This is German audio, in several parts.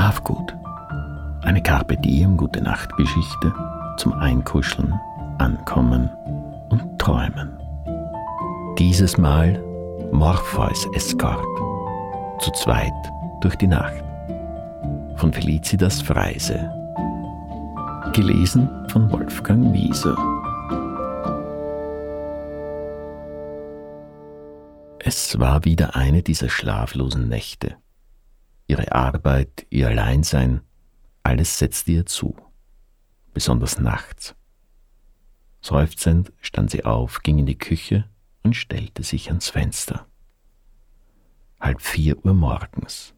Schlaf gut. Eine Carpe Diem Gute Nacht Geschichte zum Einkuscheln, Ankommen und Träumen. Dieses Mal Morpheus Escort. Zu zweit durch die Nacht. Von Felicitas Freise. Gelesen von Wolfgang Wieser. Es war wieder eine dieser schlaflosen Nächte. Ihre Arbeit, ihr Alleinsein, alles setzte ihr zu, besonders nachts. Seufzend stand sie auf, ging in die Küche und stellte sich ans Fenster. Halb vier Uhr morgens.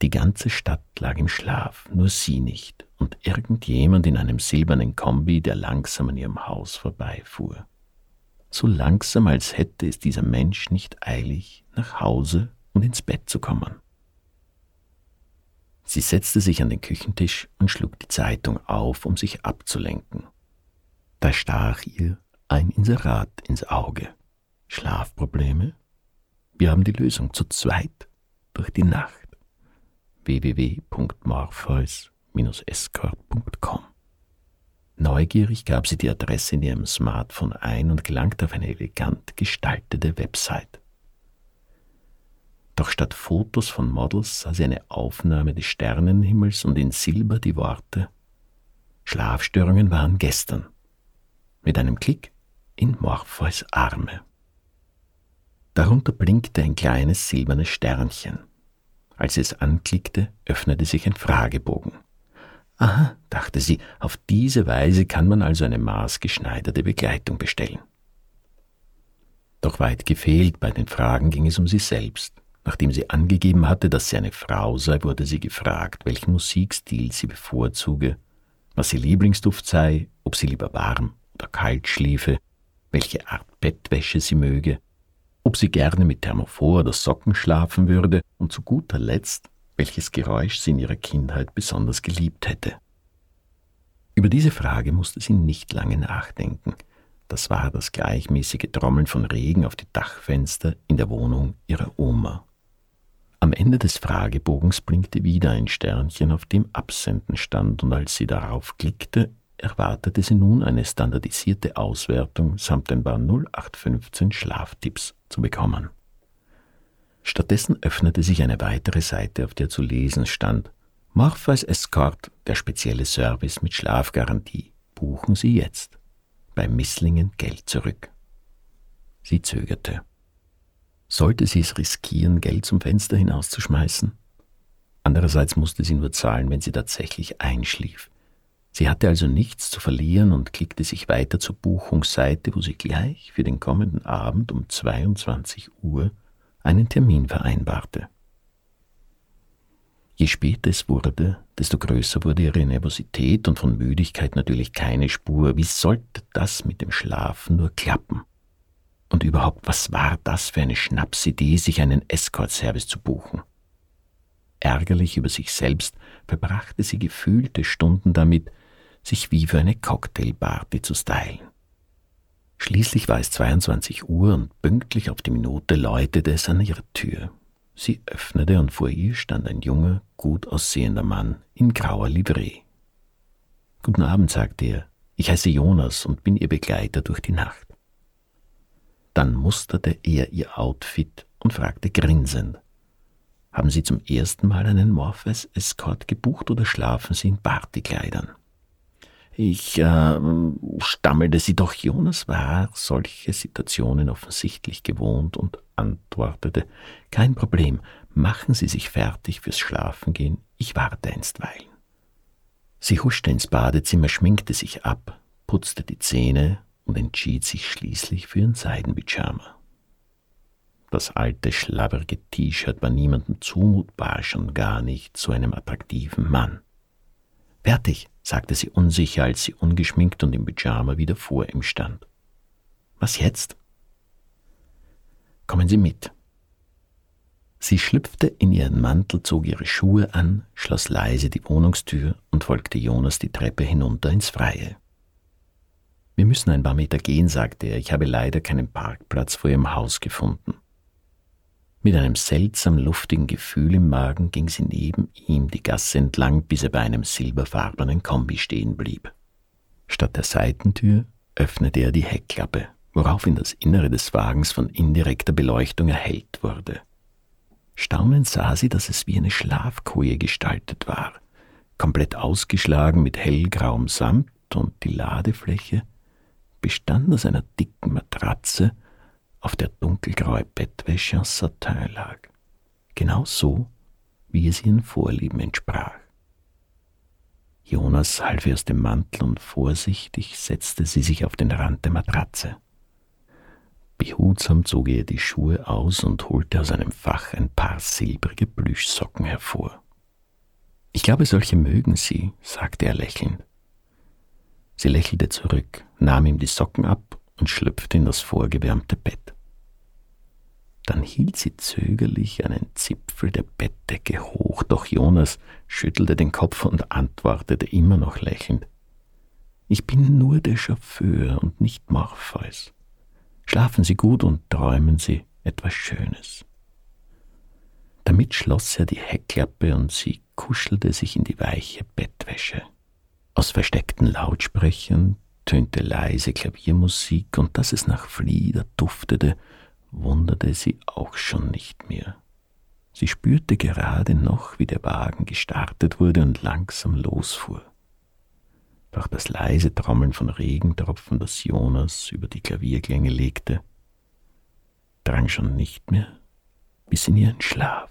Die ganze Stadt lag im Schlaf, nur sie nicht und irgendjemand in einem silbernen Kombi, der langsam an ihrem Haus vorbeifuhr. So langsam, als hätte es dieser Mensch nicht eilig, nach Hause und ins Bett zu kommen. Sie setzte sich an den Küchentisch und schlug die Zeitung auf, um sich abzulenken. Da stach ihr ein Inserat ins Auge. Schlafprobleme? Wir haben die Lösung zu zweit durch die Nacht. www.morpheus-escort.com Neugierig gab sie die Adresse in ihrem Smartphone ein und gelangte auf eine elegant gestaltete Website. Doch statt Fotos von Models sah sie eine Aufnahme des Sternenhimmels und in Silber die Worte Schlafstörungen waren gestern. Mit einem Klick in Morpheus Arme. Darunter blinkte ein kleines silbernes Sternchen. Als sie es anklickte, öffnete sich ein Fragebogen. Aha, dachte sie, auf diese Weise kann man also eine maßgeschneiderte Begleitung bestellen. Doch weit gefehlt, bei den Fragen ging es um sie selbst. Nachdem sie angegeben hatte, dass sie eine Frau sei, wurde sie gefragt, welchen Musikstil sie bevorzuge, was ihr Lieblingsduft sei, ob sie lieber warm oder kalt schliefe, welche Art Bettwäsche sie möge, ob sie gerne mit Thermophor oder Socken schlafen würde und zu guter Letzt, welches Geräusch sie in ihrer Kindheit besonders geliebt hätte. Über diese Frage musste sie nicht lange nachdenken. Das war das gleichmäßige Trommeln von Regen auf die Dachfenster in der Wohnung ihrer Oma. Am Ende des Fragebogens blinkte wieder ein Sternchen, auf dem Absenden stand, und als sie darauf klickte, erwartete sie nun eine standardisierte Auswertung samt ein paar 0815 Schlaftipps zu bekommen. Stattdessen öffnete sich eine weitere Seite, auf der zu lesen stand Morpheus Escort, der spezielle Service mit Schlafgarantie. Buchen Sie jetzt. Bei Misslingen Geld zurück. Sie zögerte. Sollte sie es riskieren, Geld zum Fenster hinauszuschmeißen? Andererseits musste sie nur zahlen, wenn sie tatsächlich einschlief. Sie hatte also nichts zu verlieren und klickte sich weiter zur Buchungsseite, wo sie gleich für den kommenden Abend um 22 Uhr einen Termin vereinbarte. Je später es wurde, desto größer wurde ihre Nervosität und von Müdigkeit natürlich keine Spur. Wie sollte das mit dem Schlafen nur klappen? Und überhaupt, was war das für eine Schnapsidee, sich einen Escort-Service zu buchen? Ärgerlich über sich selbst verbrachte sie gefühlte Stunden damit, sich wie für eine Cocktailparty zu stylen. Schließlich war es 22 Uhr und pünktlich auf die Minute läutete es an ihrer Tür. Sie öffnete und vor ihr stand ein junger, gut aussehender Mann in grauer Livree. Guten Abend, sagte er. Ich heiße Jonas und bin Ihr Begleiter durch die Nacht. Dann musterte er ihr Outfit und fragte grinsend, haben Sie zum ersten Mal einen Morpheus Escort gebucht oder schlafen Sie in Partykleidern? Ich äh, stammelte sie doch, Jonas war solche Situationen offensichtlich gewohnt und antwortete, kein Problem, machen Sie sich fertig fürs Schlafengehen, ich warte einstweilen. Sie huschte ins Badezimmer, schminkte sich ab, putzte die Zähne und entschied sich schließlich für ihren Seidenpyjama. Das alte, schlabberige T-Shirt war niemandem zumutbar, schon gar nicht zu einem attraktiven Mann. Fertig, sagte sie unsicher, als sie ungeschminkt und im Pyjama wieder vor ihm stand. Was jetzt? Kommen Sie mit. Sie schlüpfte in ihren Mantel, zog ihre Schuhe an, schloss leise die Wohnungstür und folgte Jonas die Treppe hinunter ins Freie. Wir müssen ein paar Meter gehen, sagte er, ich habe leider keinen Parkplatz vor Ihrem Haus gefunden. Mit einem seltsam luftigen Gefühl im Magen ging sie neben ihm die Gasse entlang, bis er bei einem silberfarbenen Kombi stehen blieb. Statt der Seitentür öffnete er die Heckklappe, woraufhin das Innere des Wagens von indirekter Beleuchtung erhellt wurde. Staunend sah sie, dass es wie eine Schlafkoje gestaltet war, komplett ausgeschlagen mit hellgrauem Samt und die Ladefläche bestand aus einer dicken Matratze, auf der dunkelgraue Bettwäsche aus Satin lag. Genau so, wie es ihren Vorlieben entsprach. Jonas half ihr aus dem Mantel und vorsichtig setzte sie sich auf den Rand der Matratze. Behutsam zog er die Schuhe aus und holte aus einem Fach ein paar silbrige Plüschsocken hervor. Ich glaube, solche mögen Sie, sagte er lächelnd. Sie lächelte zurück, nahm ihm die Socken ab und schlüpfte in das vorgewärmte Bett. Dann hielt sie zögerlich einen Zipfel der Bettdecke hoch, doch Jonas schüttelte den Kopf und antwortete immer noch lächelnd. Ich bin nur der Chauffeur und nicht Morpheus. Schlafen Sie gut und träumen Sie etwas Schönes. Damit schloss er die Heckklappe und sie kuschelte sich in die weiche Bettwäsche. Aus versteckten Lautsprechern tönte leise Klaviermusik, und dass es nach Flieder duftete, wunderte sie auch schon nicht mehr. Sie spürte gerade noch, wie der Wagen gestartet wurde und langsam losfuhr. Doch das leise Trommeln von Regentropfen, das Jonas über die Klavierklänge legte, drang schon nicht mehr bis in ihren Schlaf.